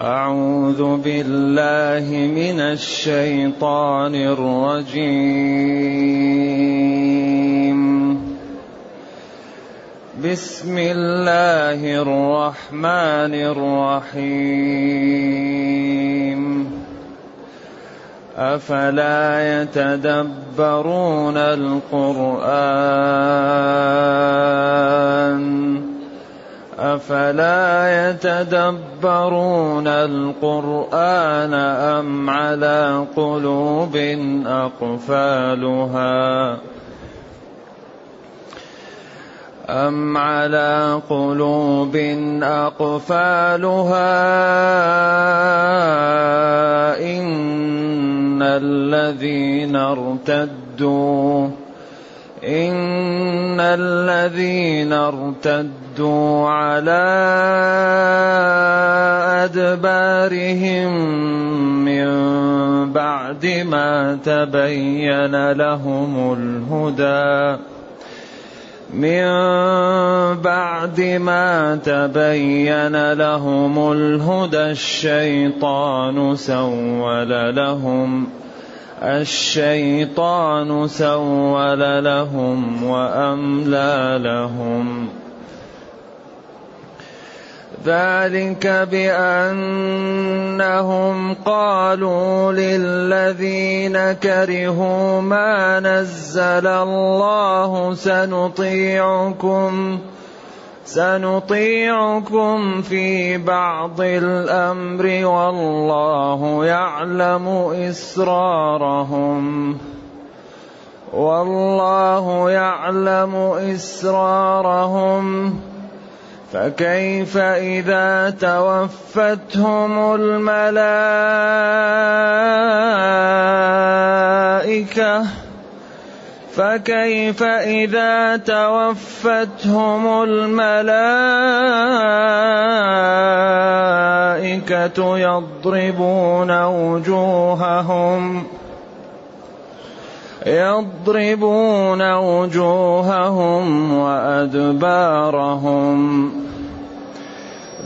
أعوذ بالله من الشيطان الرجيم. بسم الله الرحمن الرحيم. أفلا يتدبرون القرآن؟ أفلا يتدبرون القرآن أم على قلوب أقفالها أم على قلوب أقفالها إن الذين ارتدوا إن الذين ارتدوا على أدبارهم من بعد ما تبين لهم الهدى. من بعد ما تبين لهم الهدى الشيطان سول لهم الشيطان سول لهم وأملى لهم. ذلك بأنهم قالوا للذين كرهوا ما نزل الله سنطيعكم. سنطيعكم في بعض الأمر والله يعلم إسرارهم. والله يعلم إسرارهم. فكيف إذا توفتهم الملائكة؟ فكيف إذا توفتهم الملائكة يضربون وجوههم؟ يضربون وجوههم وأدبارهم.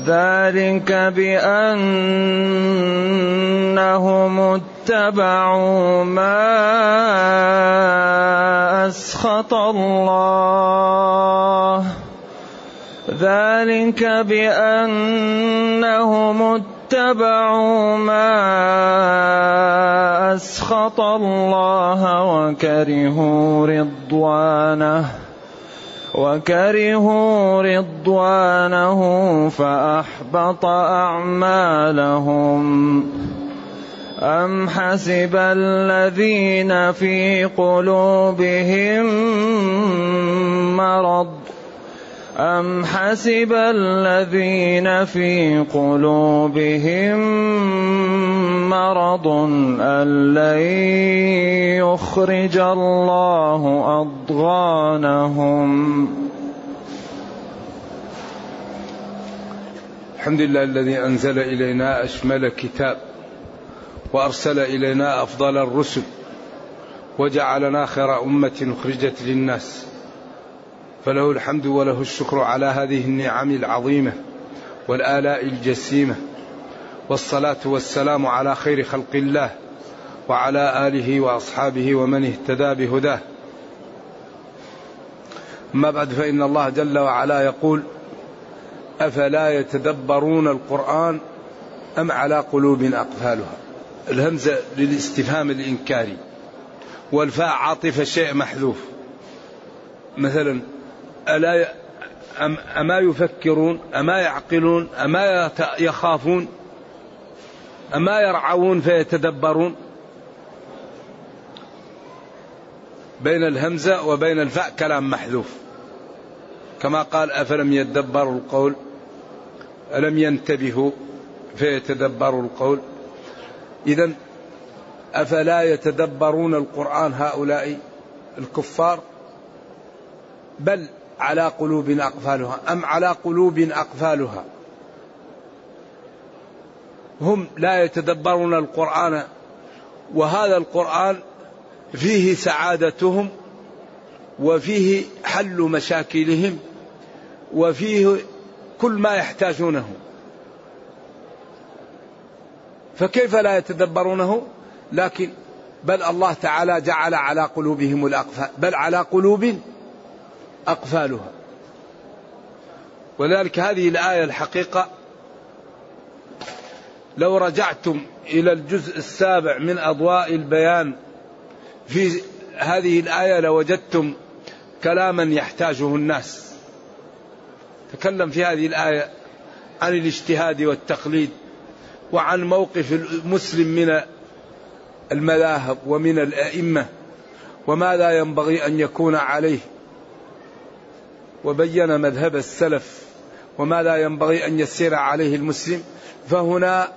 ذلك بأنهم اتبعوا ما أسخط الله. ذلك بأنهم اتبعوا ما أسخط الله وكرهوا رضوانه. وكرهوا رضوانه فأحبط أعمالهم. أم حسب الذين في قلوبهم مرض؟ أم حسب الذين في قلوبهم مرض أن لن يخرج الله أضغانهم الحمد لله الذي أنزل إلينا أشمل كتاب وأرسل إلينا أفضل الرسل وجعلنا خير أمة أخرجت للناس فله الحمد وله الشكر على هذه النعم العظيمة والآلاء الجسيمة والصلاة والسلام على خير خلق الله وعلى آله وأصحابه ومن اهتدى بهداه. أما بعد فإن الله جل وعلا يقول أفلا يتدبرون القرآن أم على قلوب أقفالها؟ الهمزه للاستفهام الإنكاري والفاء عاطفة شيء محذوف. مثلا ألا أم أما يفكرون أما يعقلون أما يخافون أما يرعون فيتدبرون بين الهمزة وبين الفاء كلام محذوف. كما قال أفلم يدبروا القول؟ ألم ينتبهوا فيتدبروا القول؟ إذا أفلا يتدبرون القرآن هؤلاء الكفار؟ بل على قلوب أقفالها أم على قلوب أقفالها؟ هم لا يتدبرون القرآن وهذا القرآن فيه سعادتهم وفيه حل مشاكلهم وفيه كل ما يحتاجونه. فكيف لا يتدبرونه؟ لكن بل الله تعالى جعل على قلوبهم الأقفال بل على قلوب أقفالها. ولذلك هذه الآية الحقيقة لو رجعتم إلى الجزء السابع من أضواء البيان في هذه الآية لوجدتم كلاما يحتاجه الناس. تكلم في هذه الآية عن الاجتهاد والتقليد وعن موقف المسلم من المذاهب ومن الأئمة وماذا ينبغي أن يكون عليه. وبين مذهب السلف وماذا ينبغي أن يسير عليه المسلم فهنا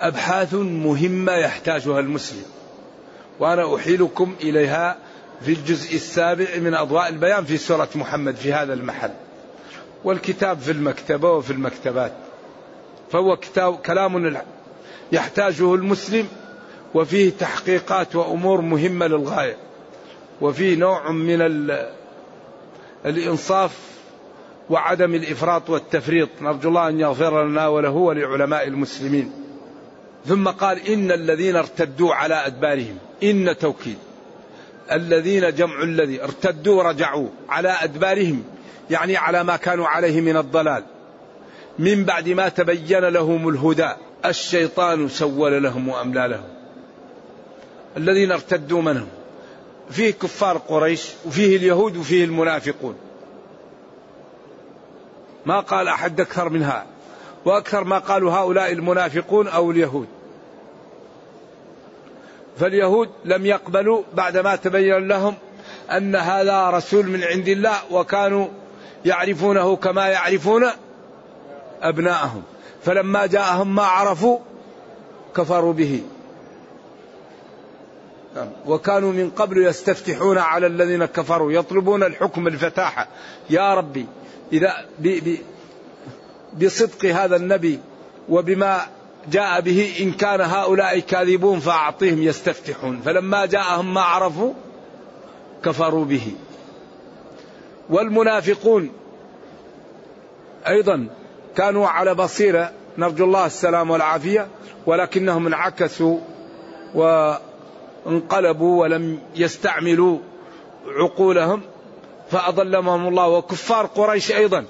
أبحاث مهمة يحتاجها المسلم. وأنا أحيلكم إليها في الجزء السابع من أضواء البيان في سورة محمد في هذا المحل. والكتاب في المكتبة وفي المكتبات. فهو كتاب كلام يحتاجه المسلم وفيه تحقيقات وأمور مهمة للغاية. وفيه نوع من الإنصاف وعدم الإفراط والتفريط. نرجو الله أن يغفر لنا وله ولعلماء المسلمين. ثم قال إن الذين ارتدوا على أدبارهم إن توكيد. الذين جمع الذي ارتدوا رجعوا على أدبارهم يعني على ما كانوا عليه من الضلال. من بعد ما تبين لهم الهدى الشيطان سول لهم وأملى لهم. الذين ارتدوا منهم فيه كفار قريش وفيه اليهود وفيه المنافقون. ما قال أحد أكثر منها وأكثر ما قالوا هؤلاء المنافقون أو اليهود. فاليهود لم يقبلوا بعدما تبين لهم أن هذا رسول من عند الله وكانوا يعرفونه كما يعرفون أبناءهم. فلما جاءهم ما عرفوا كفروا به. وكانوا من قبل يستفتحون على الذين كفروا يطلبون الحكم الفتاحة يا ربي إذا بصدق هذا النبي وبما جاء به إن كان هؤلاء كاذبون فأعطيهم يستفتحون. فلما جاءهم ما عرفوا كفروا به. والمنافقون أيضا كانوا على بصيرة. نرجو الله السلام والعافية ولكنهم انعكسوا وانقلبوا ولم يستعملوا عقولهم فأضلهم الله. وكفار قريش أيضا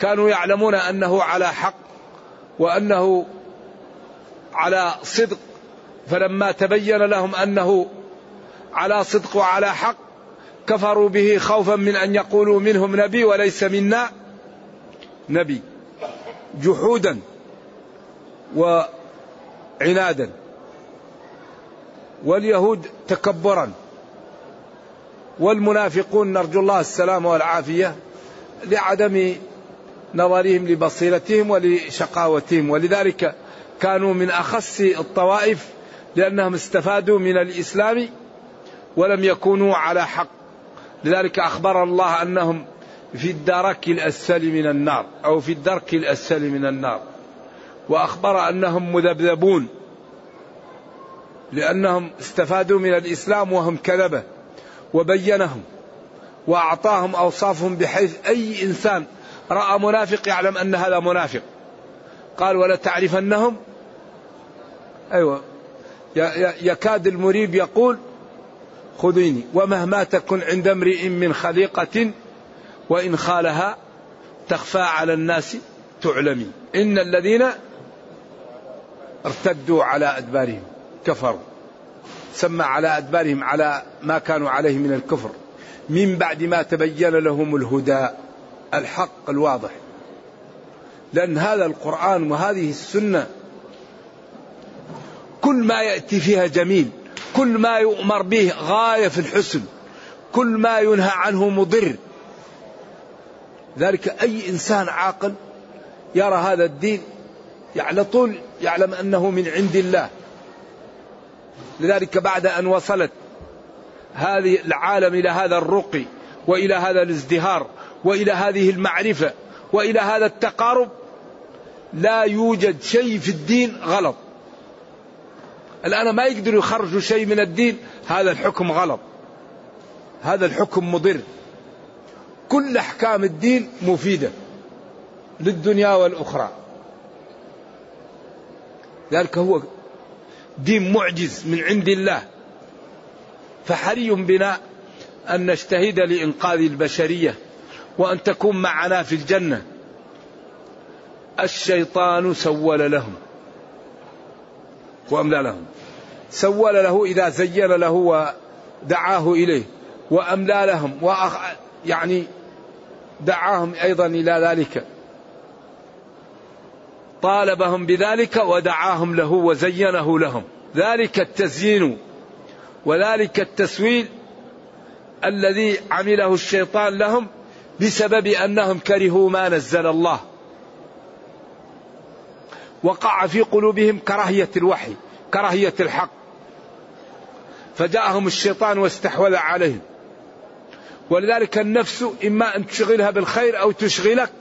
كانوا يعلمون أنه على حق وأنه على صدق. فلما تبين لهم أنه على صدق وعلى حق كفروا به خوفا من أن يقولوا منهم نبي وليس منا نبي جحودا وعنادا. واليهود تكبرا. والمنافقون نرجو الله السلامة والعافية لعدم نظرهم لبصيرتهم ولشقاوتهم. ولذلك كانوا من أخص الطوائف لأنهم استفادوا من الإسلام ولم يكونوا على حق. لذلك أخبر الله أنهم في الدرك الأسفل من النار أو في الدرك الأسفل من النار. وأخبر أنهم مذبذبون. لأنهم استفادوا من الإسلام وهم كذبة. وبينهم وأعطاهم أوصافهم بحيث أي إنسان رأى منافق يعلم أن هذا منافق. قال ولا تعرفنهم؟ أيوة. يكاد المريب يقول خذيني. ومهما تكن عند امرئ من خليقة وإن خالها تخفى على الناس تعلمي. إن الذين ارتدوا على أدبارهم. كفروا. سمى على أدبارهم على ما كانوا عليه من الكفر. من بعد ما تبين لهم الهدى الحق الواضح. لأن هذا القرآن وهذه السنة كل ما يأتي فيها جميل كل ما يؤمر به غاية في الحسن كل ما ينهى عنه مضر. ذلك أي إنسان عاقل يرى هذا الدين على طول يعلم أنه من عند الله. لذلك بعد أن وصلت هذه العالم إلى هذا الرقي وإلى هذا الازدهار وإلى هذه المعرفة وإلى هذا التقارب لا يوجد شيء في الدين غلط. الآن ما يقدروا يخرجوا شيء من الدين هذا الحكم غلط. هذا الحكم مضر. كل أحكام الدين مفيدة للدنيا والأخرى. ذلك هو دين معجز من عند الله. فحري بنا أن نجتهد لإنقاذ البشرية وأن تكون معنا في الجنة. الشيطان سول لهم. وأملى لهم. سول له إذا زين له ودعاه إليه. وأملى لهم. وأخ يعني دعاهم أيضا إلى ذلك. طالبهم بذلك ودعاهم له وزينه لهم. ذلك التزيين وذلك التسويل الذي عمله الشيطان لهم بسبب أنهم كرهوا ما نزل الله. وقع في قلوبهم كراهية الوحي كراهية الحق. فجاءهم الشيطان واستحوذ عليهم. ولذلك النفس إما أن تشغلها بالخير أو تشغلك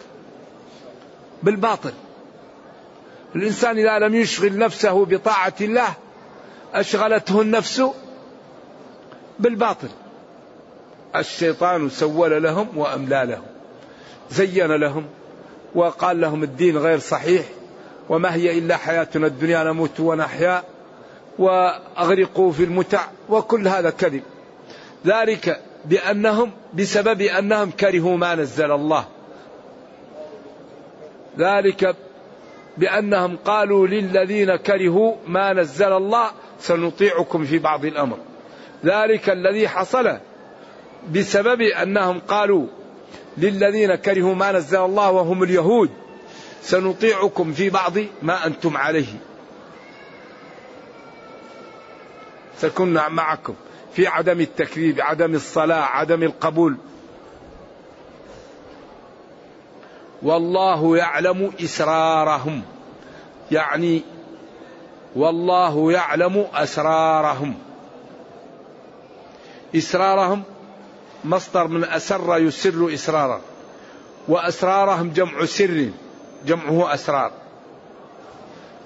بالباطل. الإنسان إذا لم يشغل نفسه بطاعة الله أشغلته النفس بالباطل. الشيطان سول لهم وأملى لهم زين لهم وقال لهم الدين غير صحيح وما هي إلا حياتنا الدنيا نموت ونحيا وأغرقوا في المتع وكل هذا كذب. ذلك بأنهم بسبب أنهم كرهوا ما نزل الله. ذلك بأنهم قالوا للذين كرهوا ما نزل الله سنطيعكم في بعض الأمر. ذلك الذي حصل بسبب أنهم قالوا للذين كرهوا ما نزل الله وهم اليهود سنطيعكم في بعض ما أنتم عليه. سكنا معكم في عدم التكذيب عدم الصلاة عدم القبول. والله يعلم إسرارهم. يعني والله يعلم أسرارهم. إسرارهم مصدر من أسر يسر إسرارا. وأسرارهم جمع سر جمعه أسرار.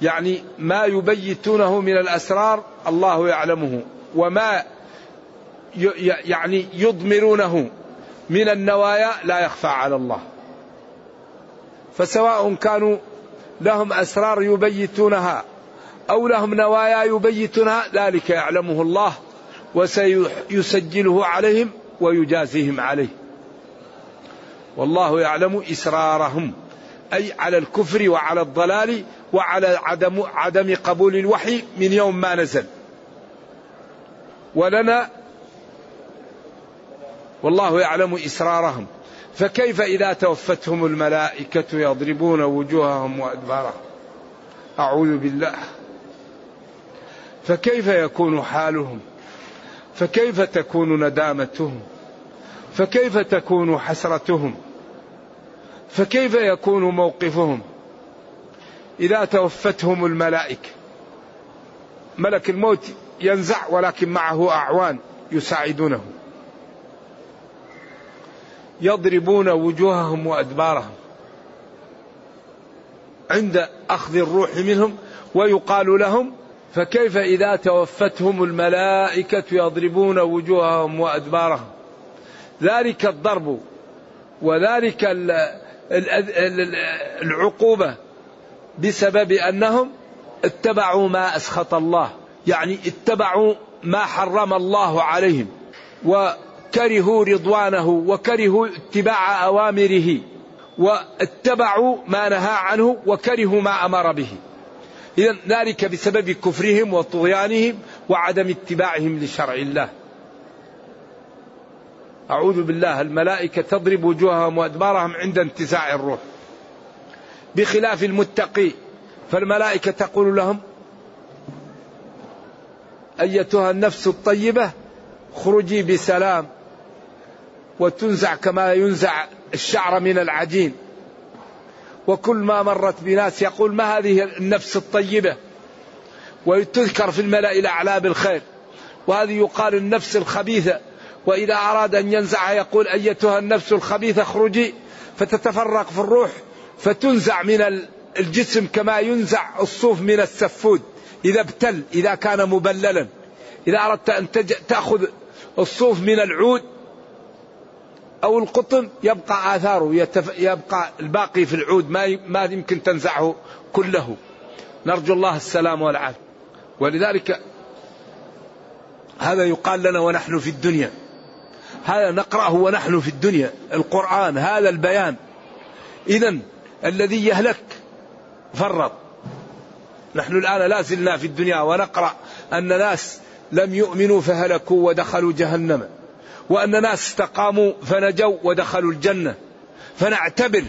يعني ما يبيتونه من الأسرار الله يعلمه. وما يعني يضمرونه من النوايا لا يخفى على الله. فسواء كانوا لهم أسرار يبيتونها أو لهم نوايا يبيتونها ذلك يعلمه الله وسيسجله عليهم ويجازيهم عليه. والله يعلم إسرارهم أي على الكفر وعلى الضلال وعلى عدم عدم قبول الوحي من يوم ما نزل. ولنا والله يعلم إسرارهم. فكيف إذا توفتهم الملائكة يضربون وجوههم وأدبارهم أعوذ بالله. فكيف يكون حالهم؟ فكيف تكون ندامتهم؟ فكيف تكون حسرتهم؟ فكيف يكون موقفهم؟ إذا توفتهم الملائكة ملك الموت ينزع ولكن معه أعوان يساعدونه. يضربون وجوههم وأدبارهم عند أخذ الروح منهم ويقال لهم فكيف إذا توفتهم الملائكة يضربون وجوههم وأدبارهم ذلك الضرب وذلك العقوبة بسبب أنهم اتبعوا ما أسخط الله يعني اتبعوا ما حرم الله عليهم وكرهوا رضوانه وكرهوا اتباع أوامره واتبعوا ما نهى عنه وكرهوا ما أمر به إذا ذلك بسبب كفرهم وطغيانهم وعدم اتباعهم لشرع الله. أعوذ بالله الملائكة تضرب وجوههم وأدبارهم عند انتزاع الروح. بخلاف المتقي فالملائكة تقول لهم: أيتها النفس الطيبة خرجي بسلام وتنزع كما ينزع الشعر من العجين. وكل ما مرت بناس يقول ما هذه النفس الطيبة؟ وتذكر في الملأ الأعلى بالخير. وهذه يقال النفس الخبيثة. وإذا أراد أن ينزعها يقول أيتها النفس الخبيثة اخرجي. فتتفرق في الروح. فتنزع من الجسم كما ينزع الصوف من السفود. إذا ابتل إذا كان مبللا. إذا أردت أن تأخذ الصوف من العود أو القطن يبقى آثاره يتف... يبقى الباقي في العود ما. ما يمكن تنزعه كله. نرجو الله السلام والعافية. ولذلك هذا يقال لنا ونحن في الدنيا. هذا نقرأه ونحن في الدنيا القرآن هذا البيان. إذا الذي يهلك فرط. نحن الآن لا زلنا في الدنيا ونقرأ أن ناس لم يؤمنوا فهلكوا ودخلوا جهنم. وأن ناس استقاموا فنجوا ودخلوا الجنة. فنعتبر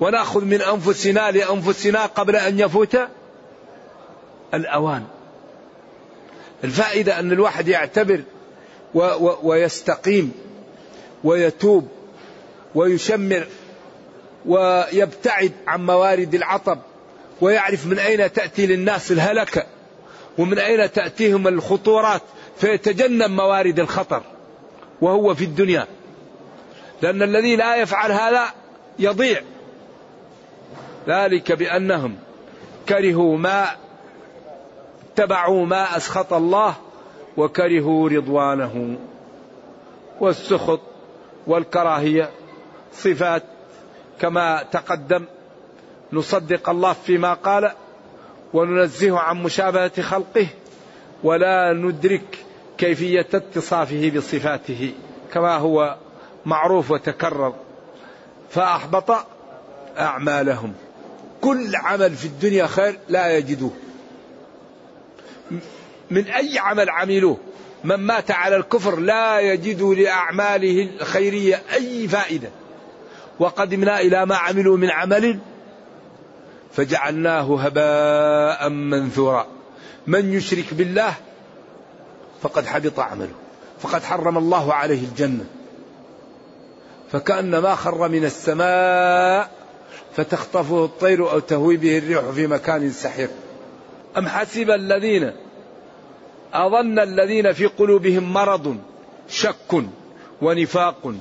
ونأخذ من أنفسنا لأنفسنا قبل أن يفوت الأوان. الفائدة أن الواحد يعتبر ويستقيم ويتوب ويشمر ويبتعد عن موارد العطب ويعرف من أين تأتي للناس الهلكة ومن أين تأتيهم الخطورات فيتجنب موارد الخطر. وهو في الدنيا. لأن الذي لا يفعل هذا يضيع. ذلك بأنهم كرهوا ما اتبعوا ما أسخط الله وكرهوا رضوانه. والسخط والكراهية صفات. كما تقدم نصدق الله فيما قال وننزه عن مشابهة خلقه ولا ندرك كيفية اتصافه بصفاته كما هو معروف وتكرر. فأحبط أعمالهم. كل عمل في الدنيا خير لا يجدوه من أي عمل عملوه من مات على الكفر لا يجد لأعماله الخيرية أي فائدة. وقدمنا إلى ما عملوا من عمل فجعلناه هباء منثورا. من يشرك بالله فقد حبط عمله فقد حرم الله عليه الجنة. فكأن ما خر من السماء فتخطفه الطير أو تهوي به الريح في مكان سحيق. أم حسب الذين؟ أظن الذين في قلوبهم مرض شك ونفاق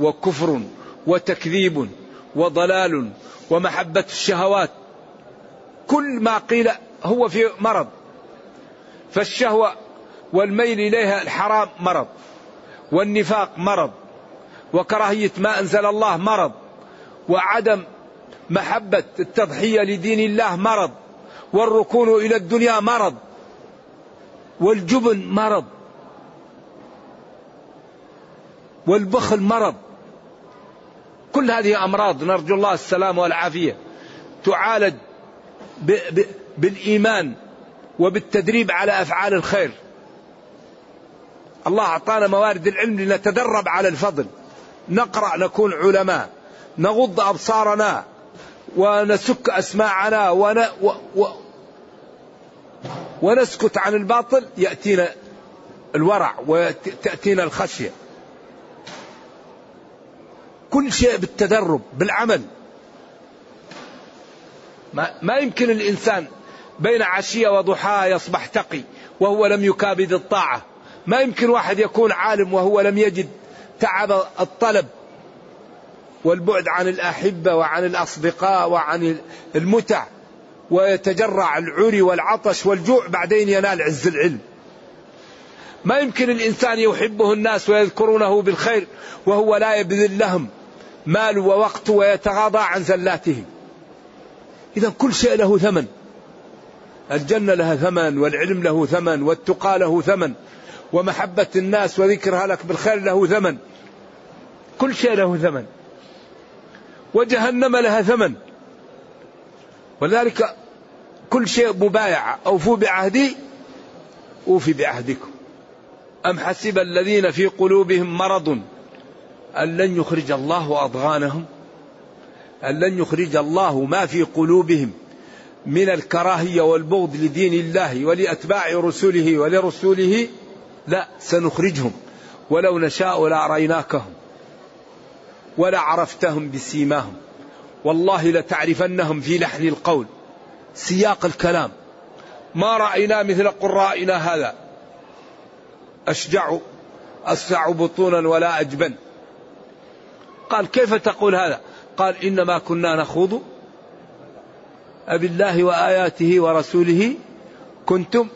وكفر وتكذيب وضلال ومحبة الشهوات. كل ما قيل هو في مرض. فالشهوة والميل إليها الحرام مرض والنفاق مرض وكراهية ما أنزل الله مرض وعدم محبة التضحية لدين الله مرض والركون إلى الدنيا مرض والجبن مرض والبخل مرض. كل هذه أمراض نرجو الله السلام والعافية تعالج بالإيمان وبالتدريب على أفعال الخير. الله أعطانا موارد العلم لنتدرب على الفضل. نقرأ نكون علماء. نغض أبصارنا. ونسك أسماعنا. ون و و ونسكت عن الباطل. يأتينا الورع وتأتينا الخشية. كل شيء بالتدرب بالعمل. ما, ما يمكن الإنسان بين عشية وضحاها يصبح تقي وهو لم يكابد الطاعة. ما يمكن واحد يكون عالم وهو لم يجد تعب الطلب والبعد عن الأحبة وعن الأصدقاء وعن المتع ويتجرع العري والعطش والجوع بعدين ينال عز العلم. ما يمكن الإنسان يحبه الناس ويذكرونه بالخير وهو لا يبذل لهم مال ووقت ويتغاضى عن زلاتهم إذا كل شيء له ثمن. الجنة لها ثمن والعلم له ثمن والتقى له ثمن. ومحبة الناس وذكرها لك بالخير له ثمن. كل شيء له ثمن. وجهنم لها ثمن. ولذلك كل شيء مبايعة أوفوا بعهدي أوفي بعهدكم. أم حسب الذين في قلوبهم مرض أن لن يخرج الله أضغانهم؟ أن لن يخرج الله ما في قلوبهم من الكراهية والبغض لدين الله ولأتباع رسله ولرسوله؟ لا سنخرجهم. ولو نشاء لأريناكهم ولعرفتهم بسيماهم. والله لتعرفنهم في لحن القول. سياق الكلام. ما رأينا مثل قرائنا هذا. أشجع أسع بطونا ولا أجبن. قال كيف تقول هذا؟ قال إنما كنا نخوض. أبي الله وآياته ورسوله كنتم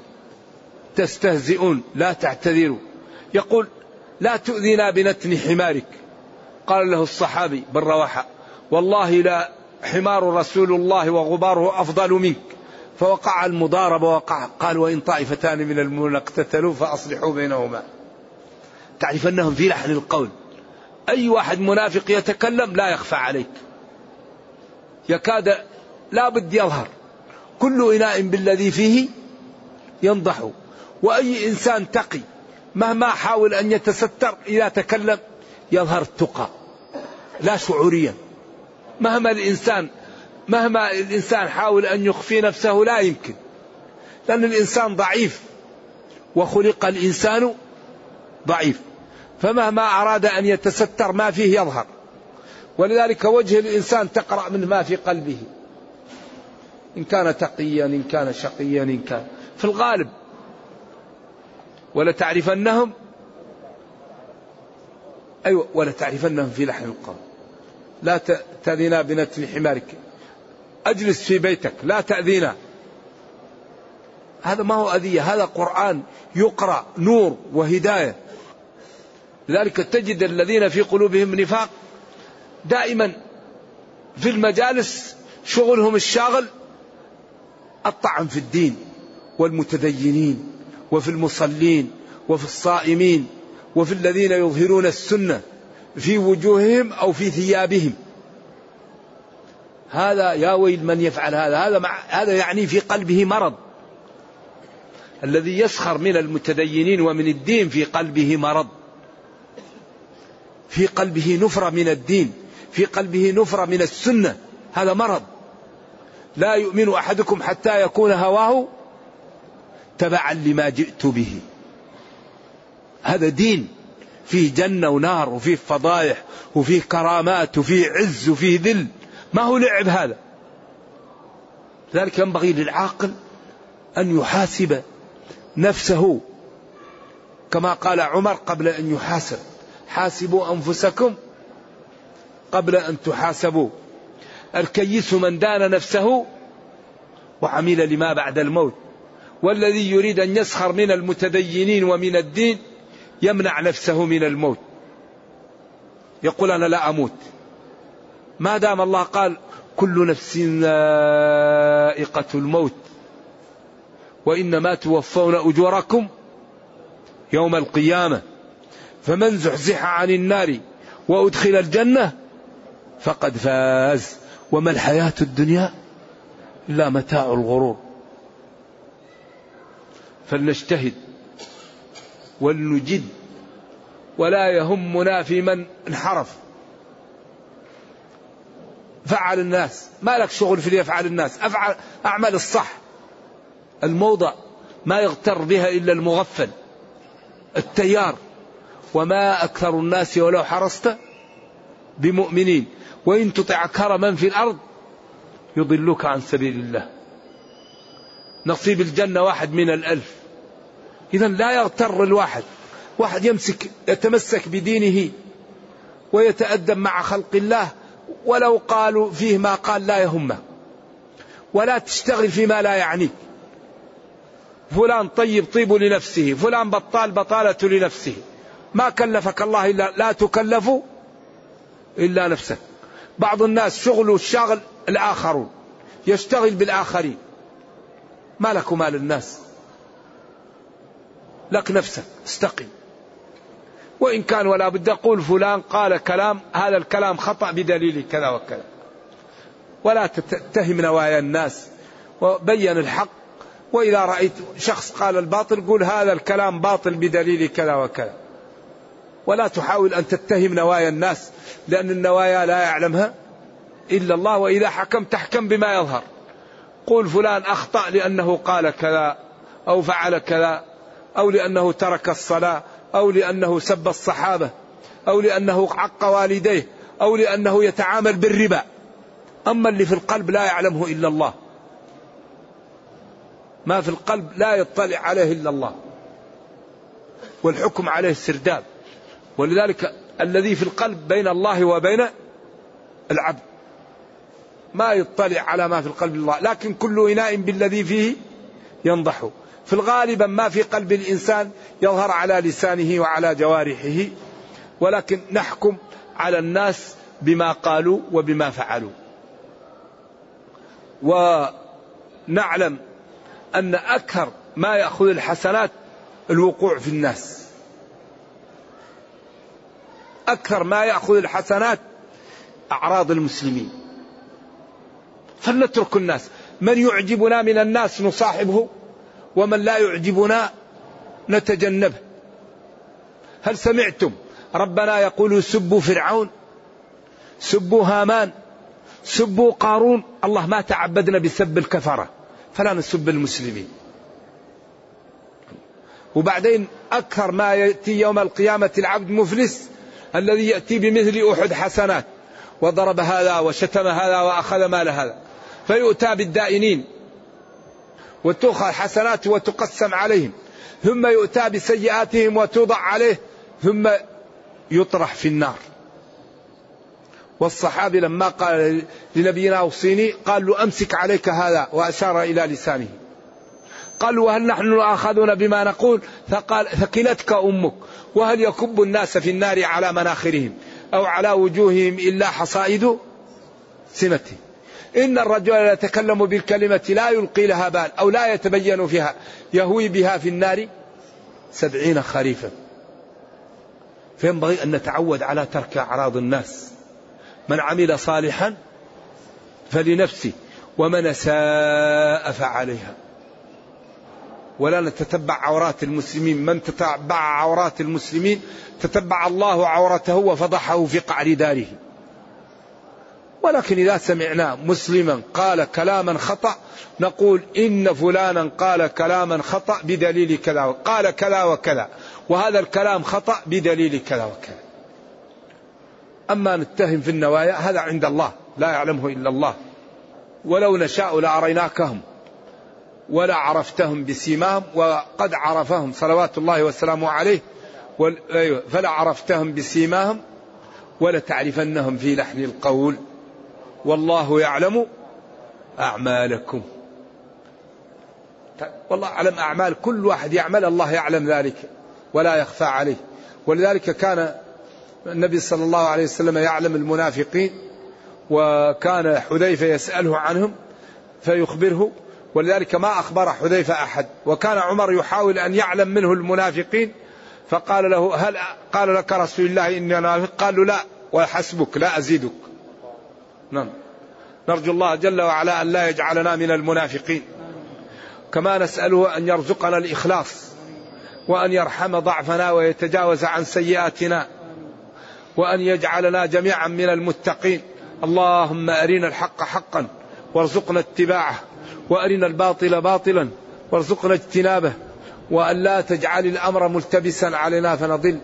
تستهزئون لا تعتذروا. يقول لا تؤذينا بنتن حمارك. قال له الصحابي بالرواحة والله لا حمار رسول الله وغباره أفضل منك. فوقع المضاربة وقع قال وإن طائفتان من المؤمنين اقتتلوا فأصلحوا بينهما. تعرف أنهم في لحن القول. أي واحد منافق يتكلم لا يخفى عليك. يكاد لا بد يظهر. كل إناء بالذي فيه ينضح. وأي إنسان تقي مهما حاول أن يتستر إذا تكلم يظهر التقى لا شعوريا. مهما الإنسان مهما الإنسان حاول أن يخفي نفسه لا يمكن. لأن الإنسان ضعيف وخلق الإنسان ضعيف. فمهما أراد أن يتستر ما فيه يظهر. ولذلك وجه الإنسان تقرأ من ما في قلبه. إن كان تقيا إن كان شقيا إن كان. في الغالب ولتعرفنهم؟ أيوة ولتعرفنهم في لحن القول. لا تأذينا بنتن حمارك. أجلس في بيتك لا تأذينا. هذا ما هو أذية هذا قرآن يقرأ نور وهداية. لذلك تجد الذين في قلوبهم نفاق دائما في المجالس شغلهم الشاغل الطعن في الدين والمتدينين. وفي المصلين وفي الصائمين وفي الذين يظهرون السنة في وجوههم أو في ثيابهم. هذا يا ويل من يفعل هذا. هذا مع هذا يعني في قلبه مرض. الذي يسخر من المتدينين ومن الدين في قلبه مرض. في قلبه نفرة من الدين. في قلبه نفرة من السنة. هذا مرض. لا يؤمن أحدكم حتى يكون هواه تبعا لما جئت به. هذا دين فيه جنة ونار وفيه فضايح وفيه كرامات وفيه عز وفيه ذل. ما هو لعب هذا؟ لذلك ينبغي للعاقل أن يحاسب نفسه. كما قال عمر قبل أن يحاسب حاسبوا أنفسكم قبل أن تحاسبوا. الكيس من دان نفسه وعمل لما بعد الموت. والذي يريد أن يسخر من المتدينين ومن الدين يمنع نفسه من الموت. يقول أنا لا أموت. ما دام الله قال كل نفس ذائقة الموت وإنما توفون أجوركم يوم القيامة فمن زحزح عن النار وأدخل الجنة فقد فاز. وما الحياة الدنيا إلا متاع الغرور. فلنجتهد ولنجد ولا يهمنا في من انحرف. فعل الناس. ما لك شغل في يفعل الناس. أفعل أعمل الصح. الموضع ما يغتر بها إلا المغفل التيار. وما أكثر الناس ولو حرصت بمؤمنين. وإن تطع كرما في الأرض يضلوك عن سبيل الله. نصيب الجنة واحد من الألف. إذا لا يغتر الواحد. واحد يمسك يتمسك بدينه ويتأدب مع خلق الله ولو قالوا فيه ما قال لا يهمه. ولا تشتغل فيما لا يعنيك فلان طيب طيب لنفسه فلان بطال بطالة لنفسه. ما كلفك الله إلا لا تكلف إلا نفسك. بعض الناس شغله الشاغل الآخرون يشتغل بالآخرين. ما لك مال الناس. لك نفسك استقم. وإن كان ولا بد أقول فلان قال كلام هذا الكلام خطأ بدليل كذا وكذا. ولا تتهم نوايا الناس. وبين الحق. وإذا رأيت شخص قال الباطل قول هذا الكلام باطل بدليل كذا وكذا. ولا تحاول أن تتهم نوايا الناس لأن النوايا لا يعلمها إلا الله وإذا حكم تحكم بما يظهر. قول فلان أخطأ لأنه قال كذا أو فعل كذا. أو لأنه ترك الصلاة أو لأنه سب الصحابة أو لأنه عق والديه أو لأنه يتعامل بالربا. أما اللي في القلب لا يعلمه إلا الله. ما في القلب لا يطلع عليه إلا الله. والحكم عليه السرداب ولذلك الذي في القلب بين الله وبين العبد. ما يطلع على ما في القلب الله. لكن كل إناء بالذي فيه ينضح. في الغالب ما في قلب الإنسان يظهر على لسانه وعلى جوارحه ولكن نحكم على الناس بما قالوا وبما فعلوا. ونعلم أن أكثر ما يأخذ الحسنات الوقوع في الناس. أكثر ما يأخذ الحسنات أعراض المسلمين. فلنترك الناس. من يعجبنا من الناس نصاحبه؟ ومن لا يعجبنا نتجنبه. هل سمعتم؟ ربنا يقول سبوا فرعون سبوا هامان سبوا قارون. الله ما تعبدنا بسب الكفرة فلا نسب المسلمين. وبعدين أكثر ما يأتي يوم القيامة العبد مفلس الذي يأتي بمثل أحد حسنات وضرب هذا وشتم هذا وأخذ مال هذا فيؤتى بالدائنين. وتؤخذ حسنات وتقسم عليهم. ثم يؤتى بسيئاتهم وتوضع عليه. ثم يطرح في النار. والصحابي لما قال لنبينا أوصيني قال له أمسك عليك هذا وأشار إلى لسانه. قال وهل نحن آخذون بما نقول؟ فقال ثكلتك أمك. وهل يكب الناس في النار على مناخرهم أو على وجوههم إلا حصائد سمته؟ إن الرجل يتكلم بالكلمة لا يلقي لها بال أو لا يتبين فيها. يهوي بها في النار سبعين خريفا. فينبغي أن نتعود على ترك أعراض الناس. من عمل صالحا فلنفسه ومن ساء فعليها. ولا نتتبع عورات المسلمين. من تتبع عورات المسلمين تتبع الله عورته وفضحه في قعر داره. ولكن إذا سمعنا مسلما قال كلاما خطأ نقول إن فلانا قال كلاما خطأ بدليل كذا قال كذا وكذا. وهذا الكلام خطأ بدليل كذا وكذا. أما نتهم في النوايا هذا عند الله لا يعلمه إلا الله. ولو نشاء لأريناكهم ولا عرفتهم بسيماهم وقد عرفهم صلوات الله وسلامه عليه أيوة، فلا عرفتهم بسيماهم ولتعرفنهم في لحن القول. والله يعلم أعمالكم. والله أعلم أعمال كل واحد يعمل الله يعلم ذلك ولا يخفى عليه. ولذلك كان النبي صلى الله عليه وسلم يعلم المنافقين وكان حذيفة يسأله عنهم فيخبره. ولذلك ما أخبر حذيفة أحد. وكان عمر يحاول أن يعلم منه المنافقين فقال له هل قال لك رسول الله إني منافق قال له لا وحسبك لا أزيدك. نعم. نرجو الله جل وعلا أن لا يجعلنا من المنافقين. كما نسأله أن يرزقنا الإخلاص وأن يرحم ضعفنا ويتجاوز عن سيئاتنا وأن يجعلنا جميعا من المتقين. اللهم أرنا الحق حقا وارزقنا اتباعه وأرنا الباطل باطلا وارزقنا اجتنابه وأن لا تجعل الأمر ملتبسا علينا فنضل.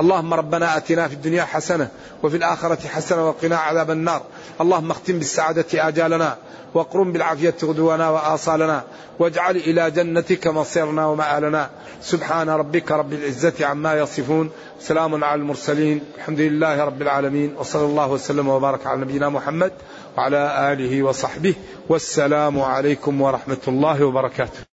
اللهم ربنا آتنا في الدنيا حسنة وفي الآخرة حسنة وقنا عذاب النار. اللهم اختم بالسعادة آجالنا واقرم بالعافية غدونا وآصالنا واجعل إلى جنتك مصيرنا ومآلنا. سبحان ربك رب العزة عما يصفون. سلام على المرسلين. الحمد لله رب العالمين. وصلى الله وسلم وبارك على نبينا محمد وعلى آله وصحبه. والسلام عليكم ورحمة الله وبركاته.